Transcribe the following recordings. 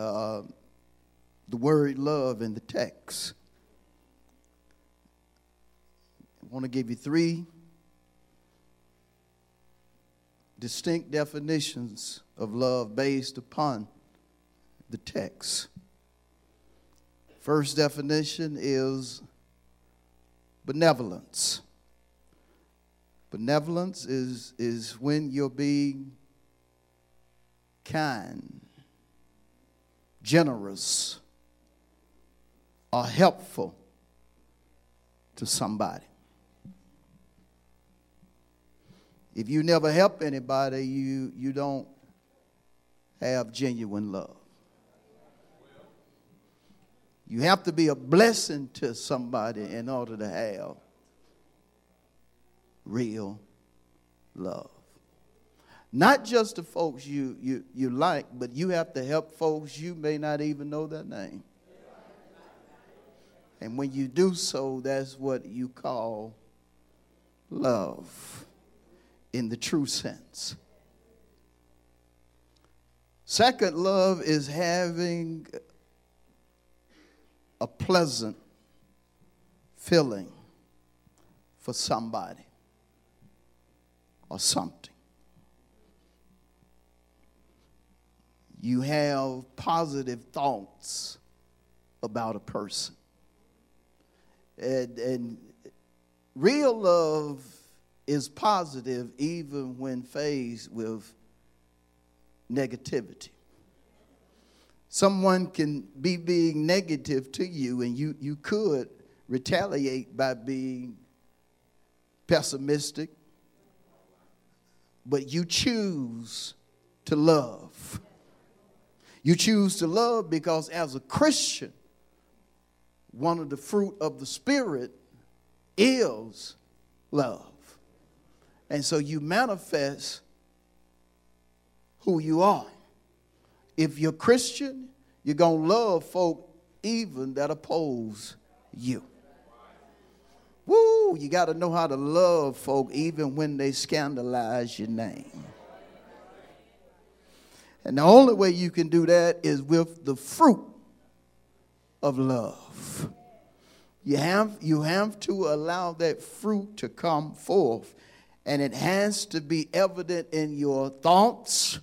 the word love in the text. I want to give you three distinct definitions of love based upon the text. First definition is benevolence. Benevolence is, is when you're being kind, generous, or helpful to somebody. If you never help anybody, you, you don't have genuine love. You have to be a blessing to somebody in order to have real love. Not just the folks you, you, you like, but you have to help folks you may not even know their name. And when you do so, that's what you call love in the true sense. Second, love is having a pleasant feeling for somebody or something. You have positive thoughts about a person. And, and real love is positive even when faced with negativity. Someone can be being negative to you, and you, you could retaliate by being pessimistic, but you choose to love. You choose to love because, as a Christian, one of the fruit of the Spirit is love. And so you manifest who you are. If you're Christian, you're going to love folk even that oppose you. Woo, you got to know how to love folk even when they scandalize your name. And the only way you can do that is with the fruit of love. You have, you have to allow that fruit to come forth and it has to be evident in your thoughts,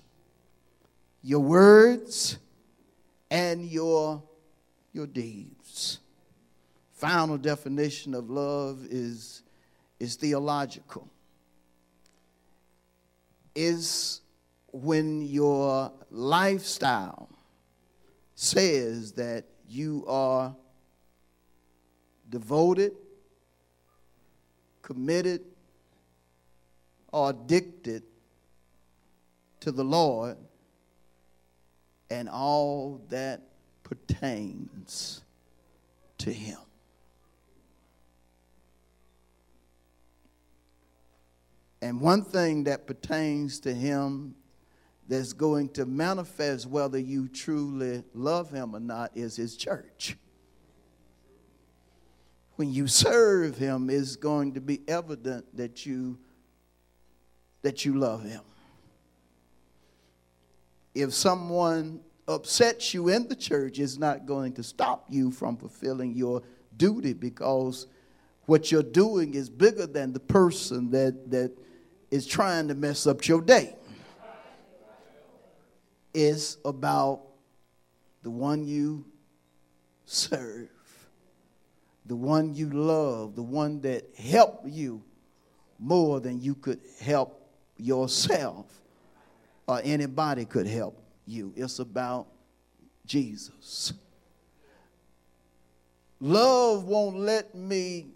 your words, and your, your deeds. Final definition of love is, is theological. Is when your lifestyle says that you are devoted, committed, or addicted to the Lord and all that pertains to Him. And one thing that pertains to Him that's going to manifest whether you truly love Him or not is His church. When you serve Him, it's going to be evident that you that you love him. If someone upsets you in the church, it's not going to stop you from fulfilling your duty because what you're doing is bigger than the person that, that is trying to mess up your day. It's about the one you serve, the one you love, the one that helped you more than you could help yourself or anybody could help you. It's about Jesus. Love won't let me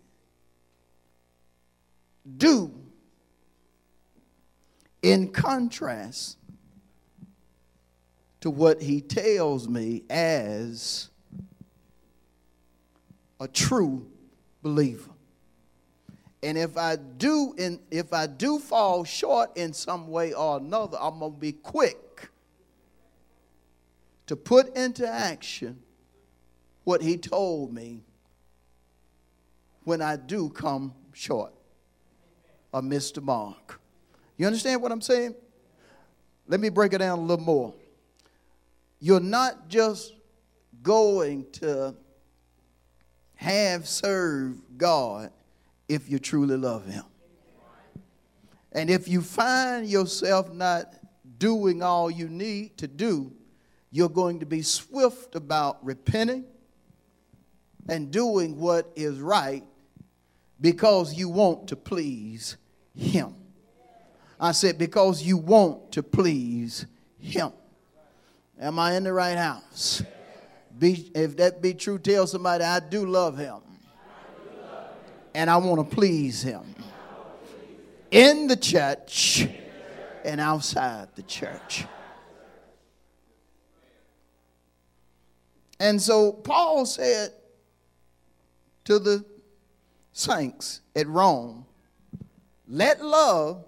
do in contrast to what he tells me as a true believer. And if I do in if I do fall short in some way or another, I'm going to be quick to put into action what he told me when I do come short or miss the mark. You understand what I'm saying? Let me break it down a little more. You're not just going to have served God if you truly love Him. And if you find yourself not doing all you need to do, you're going to be swift about repenting and doing what is right because you want to please Him. I said, because you want to please Him. Am I in the right house? Be, if that be true, tell somebody, I do love Him. And I want to please Him. In the church and outside the church. And so Paul said to the saints at Rome, let love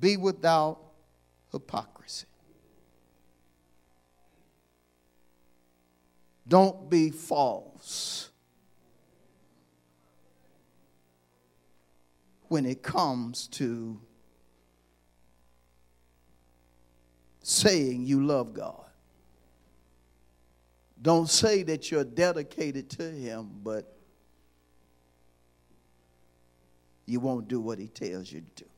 be without hypocrisy. Don't be false when it comes to saying you love God. Don't say that you're dedicated to Him, but you won't do what He tells you to do.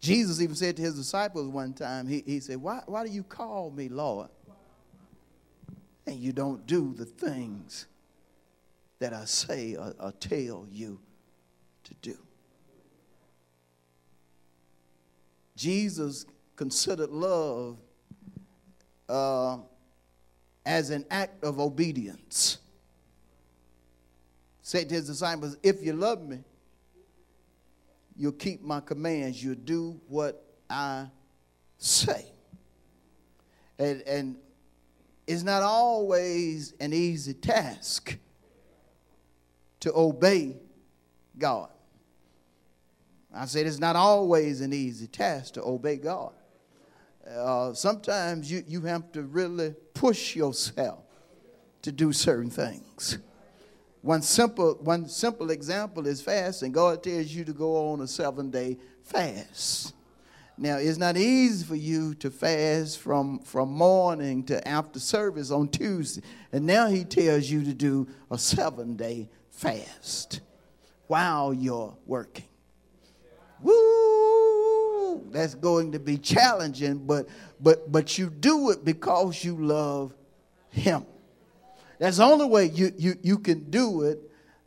Jesus even said to his disciples one time, he, he said, why, why do you call me Lord? And you don't do the things that I say or, or tell you to do. Jesus considered love uh, as an act of obedience. Said to his disciples, If you love me, you'll keep my commands, you'll do what I say. And, and it's not always an easy task to obey God. I said it's not always an easy task to obey God. Uh, sometimes you, you have to really push yourself to do certain things. One simple, one simple example is fasting. God tells you to go on a seven day fast. Now, it's not easy for you to fast from, from morning to after service on Tuesday. And now he tells you to do a seven day fast while you're working. Woo! That's going to be challenging, but but but you do it because you love him. That's the only way you, you, you can do it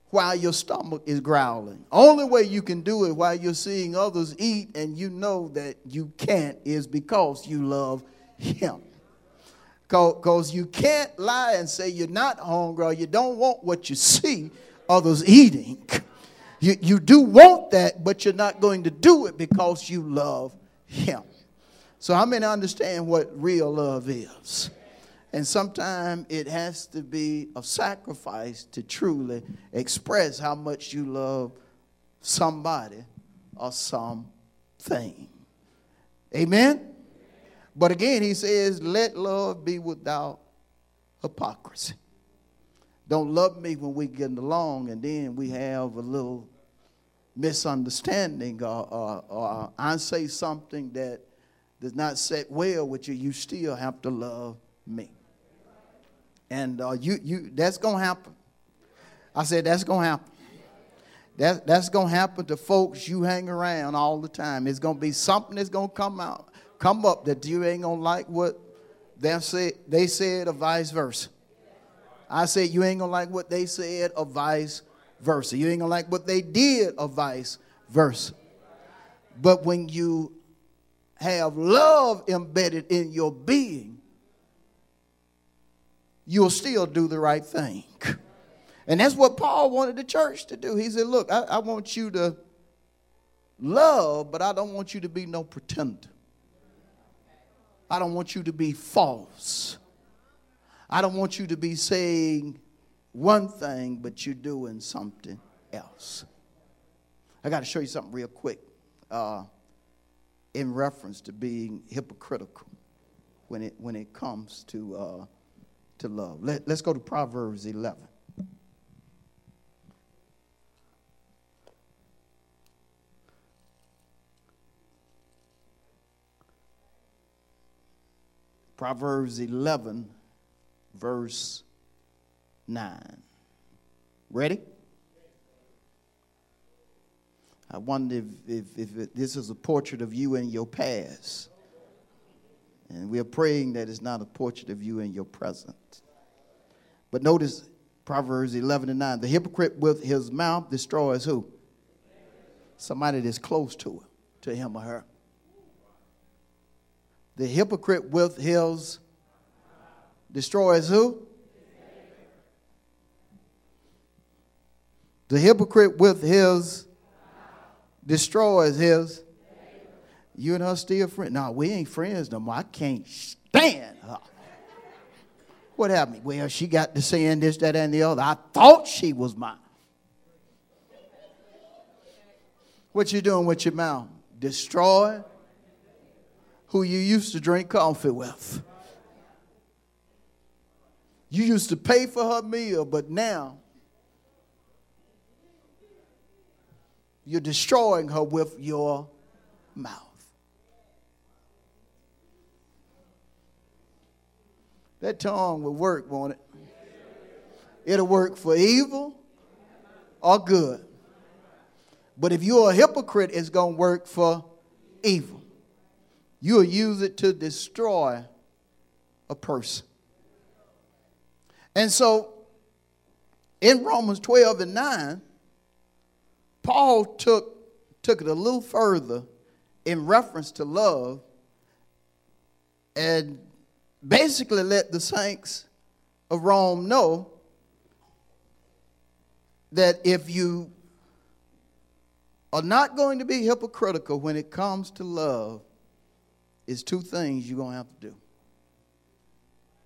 while your stomach is growling. Only way you can do it while you're seeing others eat and you know that you can't is because you love Him. Because you can't lie and say you're not hungry or you don't want what you see others eating. You, you do want that, but you're not going to do it because you love Him. So, how many understand what real love is? And sometimes it has to be a sacrifice to truly express how much you love somebody or something. Amen? But again, he says, let love be without hypocrisy. Don't love me when we're getting along and then we have a little misunderstanding or, or, or I say something that does not set well with you, you still have to love me. And uh, you, you, that's to happen. I said, that's to happen. That, that's to happen to folks you hang around all the time. It's to be something that's to come out, come up that you ain't to like what they said, they said or vice versa. I said, you ain't to like what they said or vice versa. You ain't to like what they did or vice versa. But when you have love embedded in your being, you'll still do the right thing. And that's what Paul wanted the church to do. He said, Look, I, I want you to love, but I don't want you to be no pretender. I don't want you to be false. I don't want you to be saying one thing, but you're doing something else. I got to show you something real quick uh, in reference to being hypocritical when it, when it comes to, uh, to love. Let, let's go to Proverbs 11. Proverbs 11, verse 9. Ready? I wonder if, if, if it, this is a portrait of you in your past. And we are praying that it's not a portrait of you in your present. But notice Proverbs 11 and 9. The hypocrite with his mouth destroys who? Somebody that's close to him, to him or her. The hypocrite with his destroys who? The hypocrite with his destroys his. You and her still friends? No, we ain't friends no more. I can't stand her. What happened? Well, she got to saying this, that, and the other. I thought she was mine. What you doing with your mouth? Destroy who you used to drink coffee with. You used to pay for her meal, but now you're destroying her with your mouth. That tongue will work, won't it? It'll work for evil or good. But if you're a hypocrite, it's going to work for evil you'll use it to destroy a person. And so in Romans 12 and 9, Paul took, took it a little further in reference to love and basically let the saints of Rome know that if you are not going to be hypocritical when it comes to love, is two things you're going to have to do.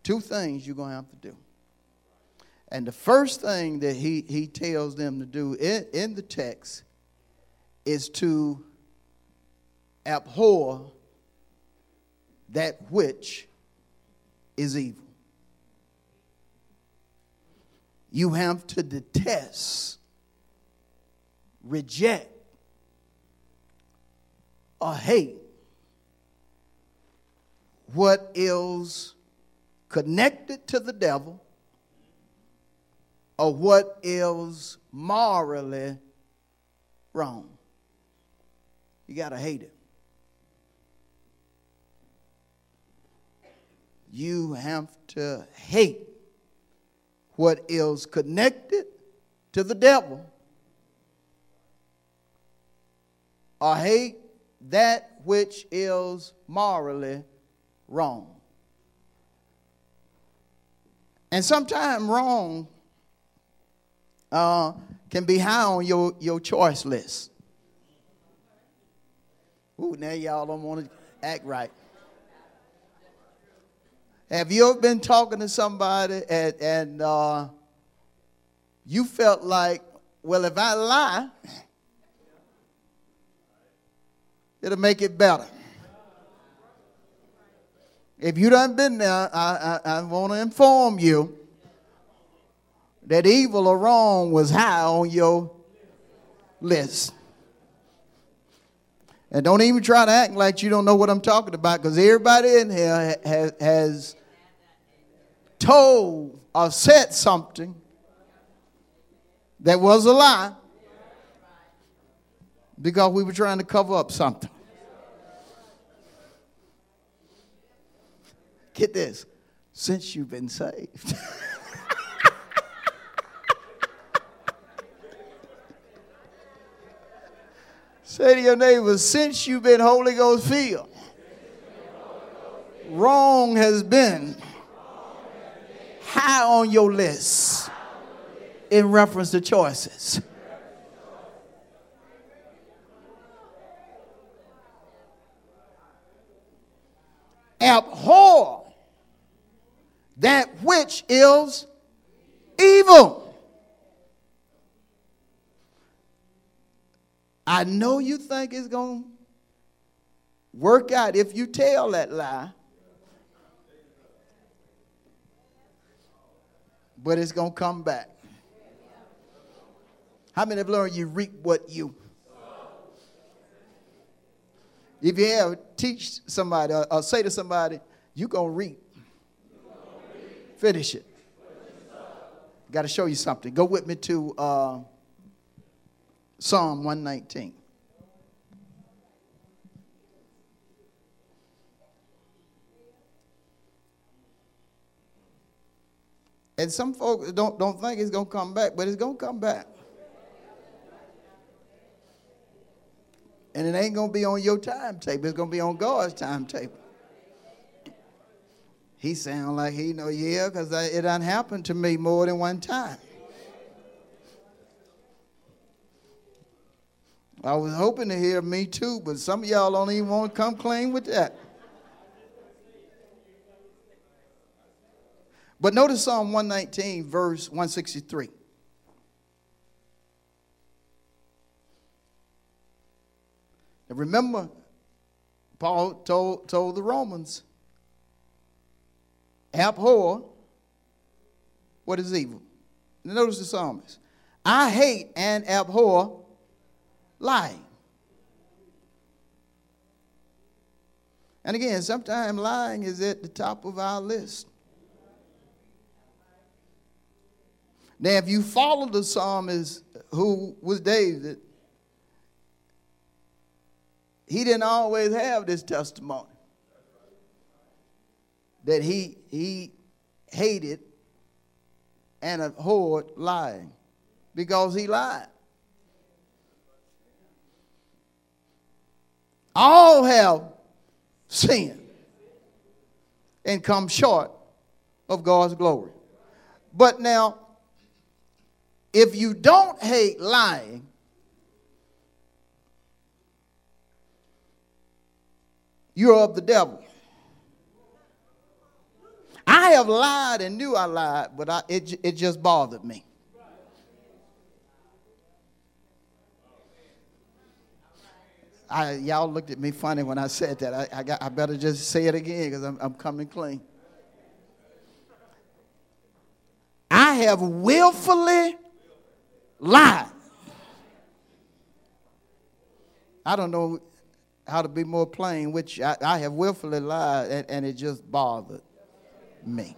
Two things you're going to have to do. And the first thing that he, he tells them to do in, in the text is to abhor that which is evil. You have to detest, reject, or hate what is connected to the devil or what is morally wrong. You got to hate it. You have to hate what is connected to the devil or hate that which is morally wrong. And sometimes wrong uh, can be high on your, your choice list. Ooh, now y'all don't want to act right. Have you ever been talking to somebody and, and uh, you felt like, well, if I lie, it'll make it better. If you done been there, I, I, I want to inform you that evil or wrong was high on your list. And don't even try to act like you don't know what I'm talking about because everybody in here has, has told or said something that was a lie because we were trying to cover up something. Get this. Since you've been saved. Say to your neighbor, since you've been Holy Ghost filled, wrong has been high on your list in reference to choices. Abhor that which is evil. I know you think it's going to work out if you tell that lie. But it's going to come back. How many have learned you reap what you? If you ever teach somebody or, or say to somebody, you're going to reap. Finish it. Got to show you something. Go with me to uh, Psalm 119. And some folks don't, don't think it's going to come back, but it's going to come back. And it ain't going to be on your timetable. It's going to be on God's timetable. He sound like he know, yeah, because it done happened to me more than one time. I was hoping to hear me too, but some of y'all don't even want to come clean with that. But notice Psalm 119, verse 163. And remember, Paul told, told the Romans, abhor what is evil. Notice the psalmist. I hate and abhor lying. And again, sometimes lying is at the top of our list. Now, if you follow the psalmist who was David, he didn't always have this testimony that he, he hated and abhorred lying because he lied. All have sinned and come short of God's glory. But now, if you don't hate lying, you're of the devil. I have lied and knew I lied, but I, it, it just bothered me. I, y'all looked at me funny when I said that. I, I, got, I better just say it again because I'm, I'm coming clean. I have willfully lied. I don't know how to be more plain, which I, I have willfully lied, and, and it just bothered me.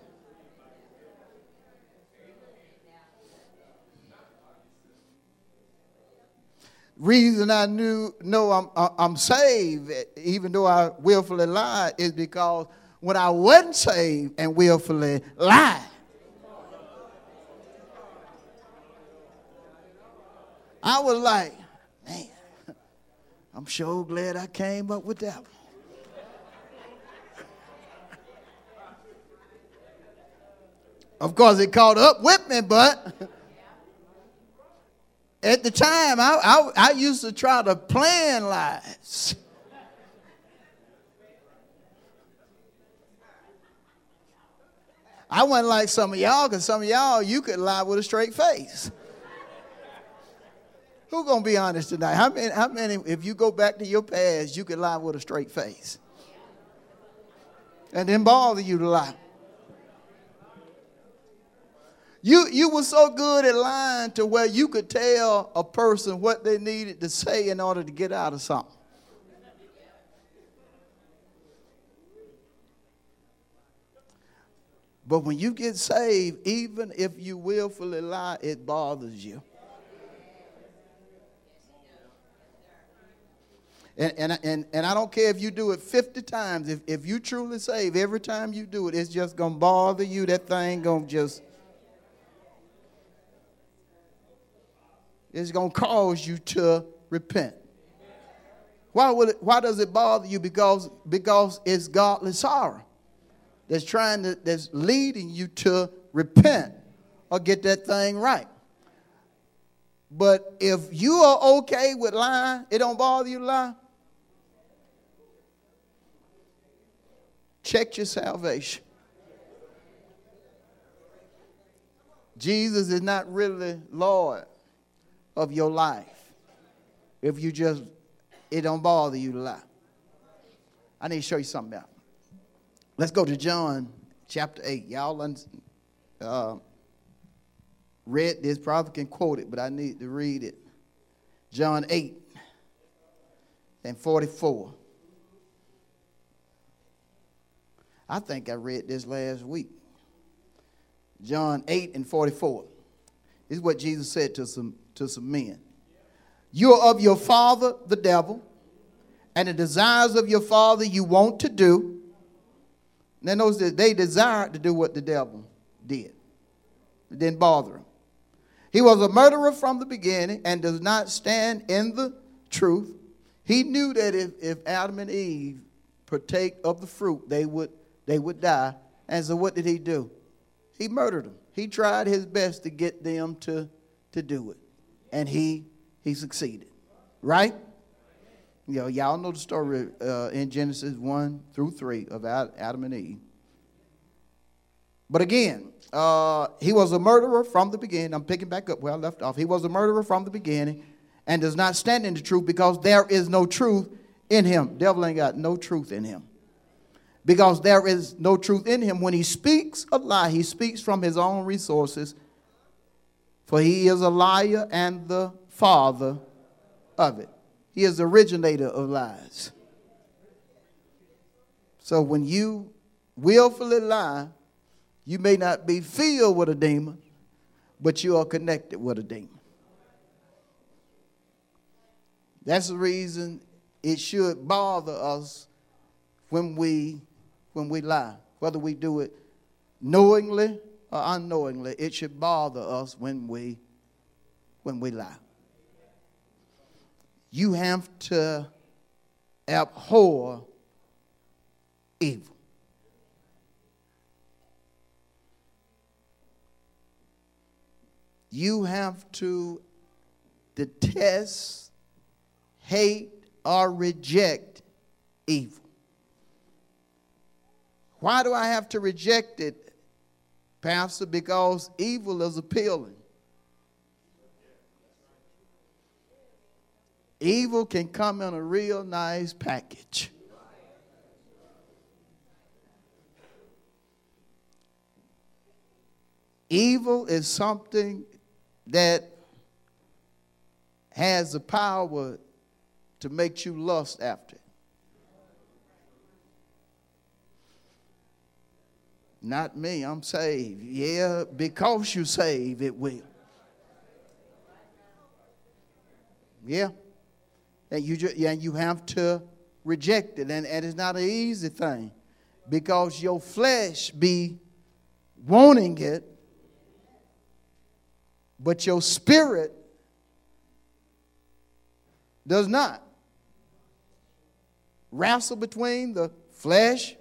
Reason I knew know I'm uh, I'm saved, even though I willfully lied, is because when I wasn't saved and willfully lied, I was like, man, I'm sure glad I came up with that one. Of course, it caught up with me, but at the time, I, I, I used to try to plan lies. I wasn't like some of y'all, because some of y'all, you could lie with a straight face. Who gonna be honest tonight? How many, how many, if you go back to your past, you could lie with a straight face? And then bother you to lie. You, you were so good at lying to where you could tell a person what they needed to say in order to get out of something. But when you get saved, even if you willfully lie, it bothers you. And, and, and, and I don't care if you do it 50 times. If, if you truly save, every time you do it, it's just going to bother you. That thing going to just is going to cause you to repent. Why, would it, why does it bother you? Because, because it's godly sorrow that's trying to, that's leading you to repent or get that thing right. But if you are okay with lying, it don't bother you to lie. Check your salvation. Jesus is not really Lord of your life. If you just, it don't bother you to lie. I need to show you something else. Let's go to John chapter 8. Y'all uh, read this, probably can quote it, but I need to read it. John 8 and 44. I think I read this last week. John 8 and 44. This is what Jesus said to some, to some men. You are of your father, the devil, and the desires of your father you want to do. Now, notice that they desired to do what the devil did. It didn't bother him. He was a murderer from the beginning and does not stand in the truth. He knew that if, if Adam and Eve partake of the fruit, they would, they would die. And so, what did he do? He murdered them. He tried his best to get them to, to do it. And he, he succeeded. Right? You know, y'all know the story uh, in Genesis 1 through 3 of Adam and Eve. But again, uh, he was a murderer from the beginning. I'm picking back up where I left off. He was a murderer from the beginning and does not stand in the truth because there is no truth in him. Devil ain't got no truth in him. Because there is no truth in him. When he speaks a lie, he speaks from his own resources, for he is a liar and the father of it. He is the originator of lies. So when you willfully lie, you may not be filled with a demon, but you are connected with a demon. That's the reason it should bother us when we when we lie, whether we do it knowingly or unknowingly. It should bother us when we when we lie. You have to abhor evil. you have to detest, hate, or reject evil. Why do I have to reject it, Pastor? Because evil is appealing. Evil can come in a real nice package. Evil is something that has the power to make you lust after. Not me, I'm saved. Yeah, because you save, it will. Yeah. And you, just, yeah, you have to reject it. And, and it's not an easy thing because your flesh be wanting it but your spirit does not wrestle between the flesh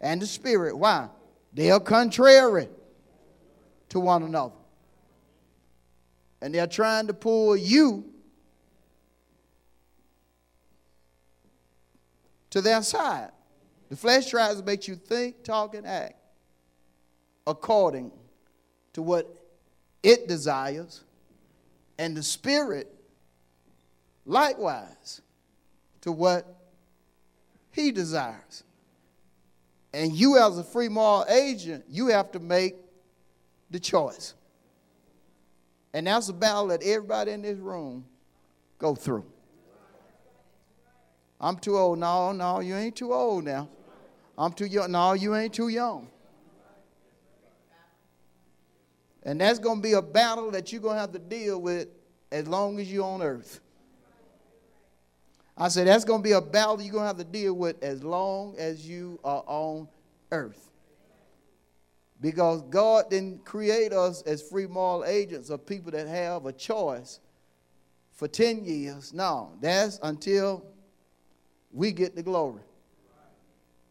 and the spirit. Why? They are contrary to one another. And they're trying to pull you to their side. The flesh tries to make you think, talk, and act according to what it desires, and the Spirit likewise to what He desires. And you, as a free moral agent, you have to make the choice. And that's a battle that everybody in this room go through. I'm too old. No, no, you ain't too old now. I'm too young. No, you ain't too young. And that's going to be a battle that you're going to have to deal with as long as you're on earth. I said, that's going to be a battle you're going to have to deal with as long as you are on earth. Because God didn't create us as free moral agents or people that have a choice for 10 years. No, that's until we get the glory.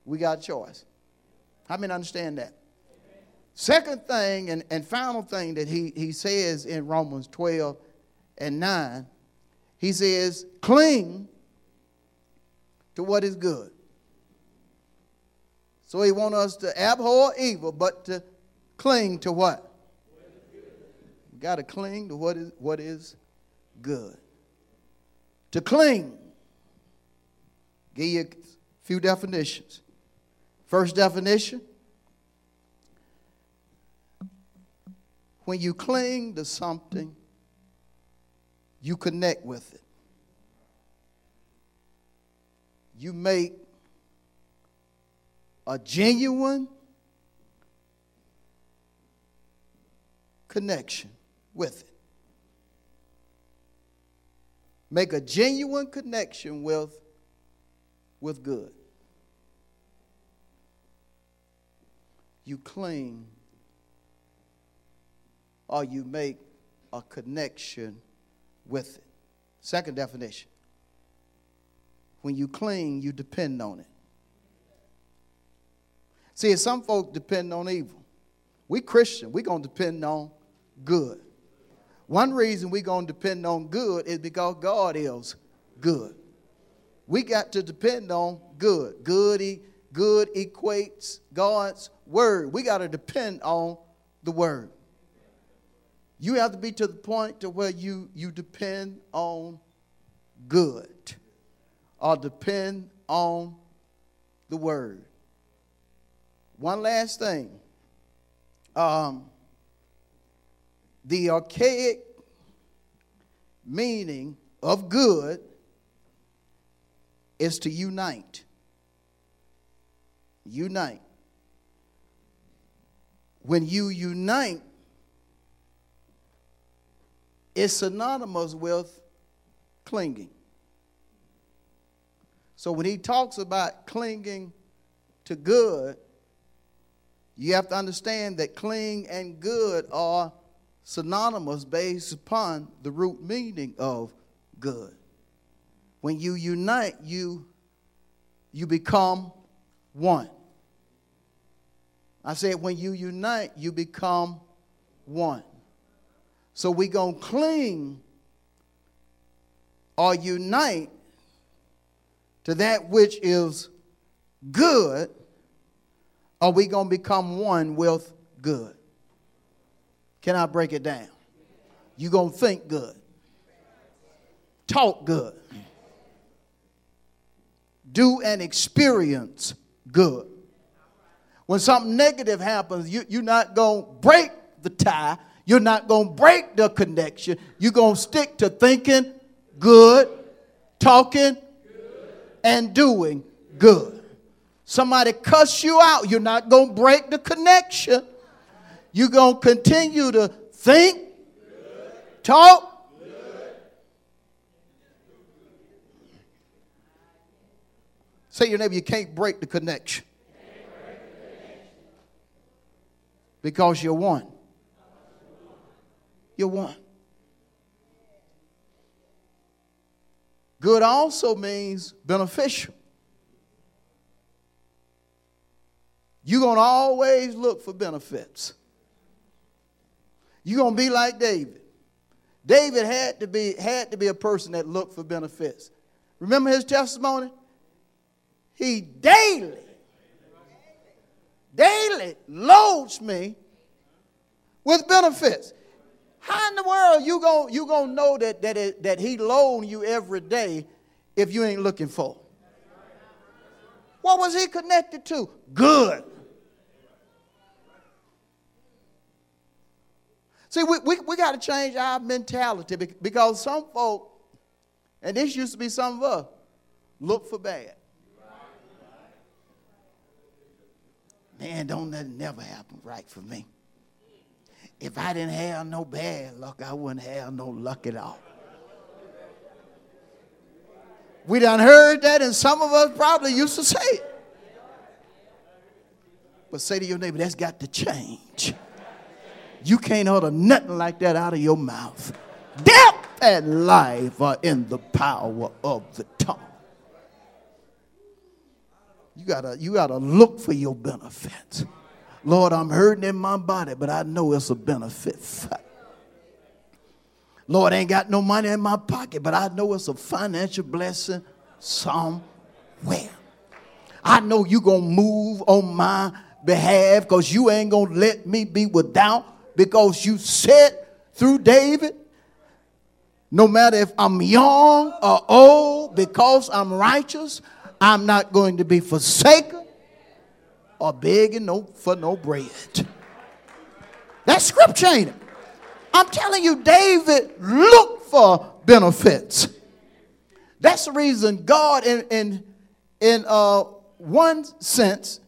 We got choice. How many understand that? Second thing and, and final thing that he, he says in Romans 12 and 9, he says, cling to what is good. So he wants us to abhor evil, but to cling to what? We got to cling to what is, what is good. To cling, give you a few definitions. First definition when you cling to something, you connect with it. You make a genuine connection with it. Make a genuine connection with, with good. You cling or you make a connection with it. Second definition when you cling, you depend on it. See, some folks depend on evil. We Christian, we going to depend on good. One reason we going to depend on good is because God is good. We got to depend on good. Good, good equates God's word. We got to depend on the word. You have to be to the point to where you, you depend on good or depend on the word. One last thing. Um, the archaic meaning of good is to unite. Unite. When you unite, it's synonymous with clinging. So when he talks about clinging to good, you have to understand that cling and good are synonymous based upon the root meaning of good. When you unite, you, you become one. I said, when you unite, you become one. So we're going to cling or unite to that which is good, are we going to become one with good. Can I break it down? You're going to think good, talk good, do and experience good. When something negative happens, you, you're not going to break the tie. You're not going to break the connection. You're going to stick to thinking good, talking, and doing good. Somebody cuss you out, you're not going to break the connection. You're going to continue to think, talk. Say your neighbor, you can't break the connection. Because you're one. You're one. Good also means beneficial. You're going to always look for benefits. You're going to be like David. David had to be had to be a person that looked for benefits. Remember his testimony? He daily daily loads me with benefits. How in the world you going you gonna know that that, it, that he loan you every day if you ain't looking for? What was he connected to? Good. See, we, we, we got to change our mentality because some folk, and this used to be some of us, look for bad. Man, don't nothing never happen right for me. If I didn't have no bad luck, I wouldn't have no luck at all. We done heard that, and some of us probably used to say it. But say to your neighbor, that's got to change. You can't utter nothing like that out of your mouth. Death and life are in the power of the tongue. You gotta, you gotta look for your benefits. Lord, I'm hurting in my body, but I know it's a benefit. Lord, I ain't got no money in my pocket, but I know it's a financial blessing somewhere. I know you're going to move on my behalf because you ain't going to let me be without because you said through David, no matter if I'm young or old, because I'm righteous, I'm not going to be forsaken or begging no, for no bread. That's scripture, ain't it? I'm telling you, David looked for benefits. That's the reason God, in, in, in uh, one sense,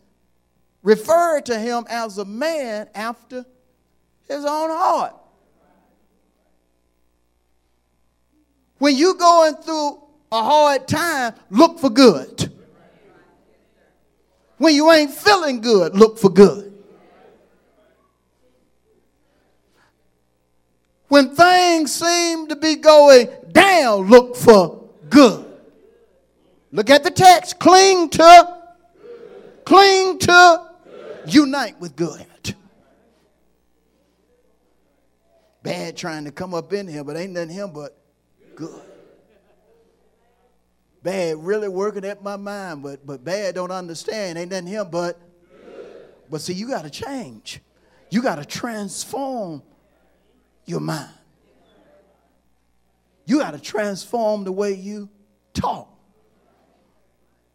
referred to him as a man after his own heart. When you're going through a hard time, look for good. When you ain't feeling good, look for good. When things seem to be going down, look for good. Look at the text. Cling to, cling to, unite with good. Bad trying to come up in here, but ain't nothing him but good. Bad really working at my mind, but but bad don't understand. Ain't nothing him but but see, you got to change. You got to transform your mind. You got to transform the way you talk,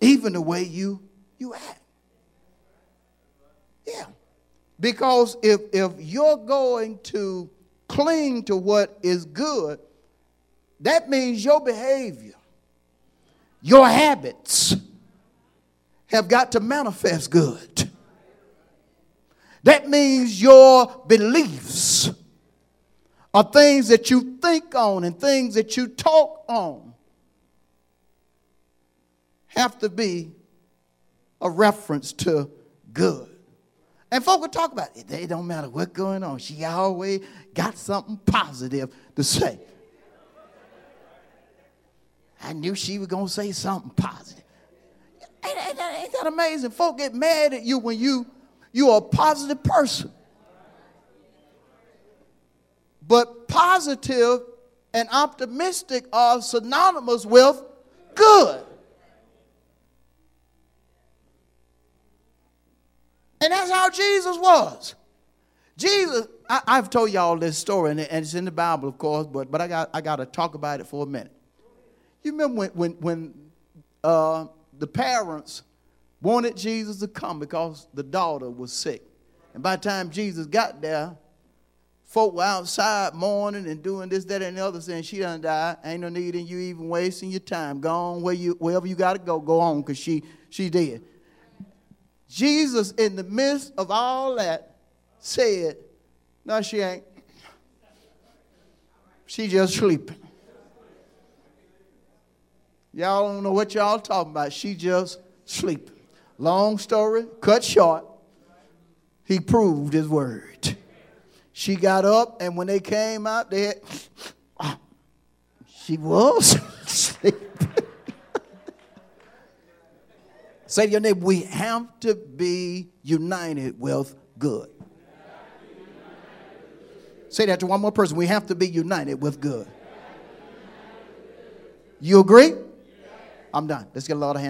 even the way you you act. Yeah, because if if you're going to cling to what is good, that means your behavior, your habits have got to manifest good. That means your beliefs are things that you think on and things that you talk on have to be a reference to good. And folk will talk about it. They don't matter what's going on. She always got something positive to say. I knew she was to say something positive. Ain't, ain't, that, ain't that amazing? Folk get mad at you when you, you're a positive person. But positive and optimistic are synonymous with good. And that's how Jesus was. Jesus, I, have told y'all this story, and it's in the Bible, of course, but, but I got, I got to talk about it for a minute. You remember when, when, when uh, the parents wanted Jesus to come because the daughter was sick. And by the time Jesus got there, folk were outside mourning and doing this, that, and the other, saying she done died. Ain't no need in you even wasting your time. Go on where you, wherever you got to go, go on because she, she dead. Jesus, in the midst of all that, said, No, she ain't. She just sleeping. Y'all don't know what y'all talking about. She just sleeping. Long story, cut short, he proved his word. She got up, and when they came out, they had, she was sleeping. Say to your neighbor, we have to be united with good. Say that to one more person. We have to be united with good. You agree? I'm done. Let's get a lot of hands.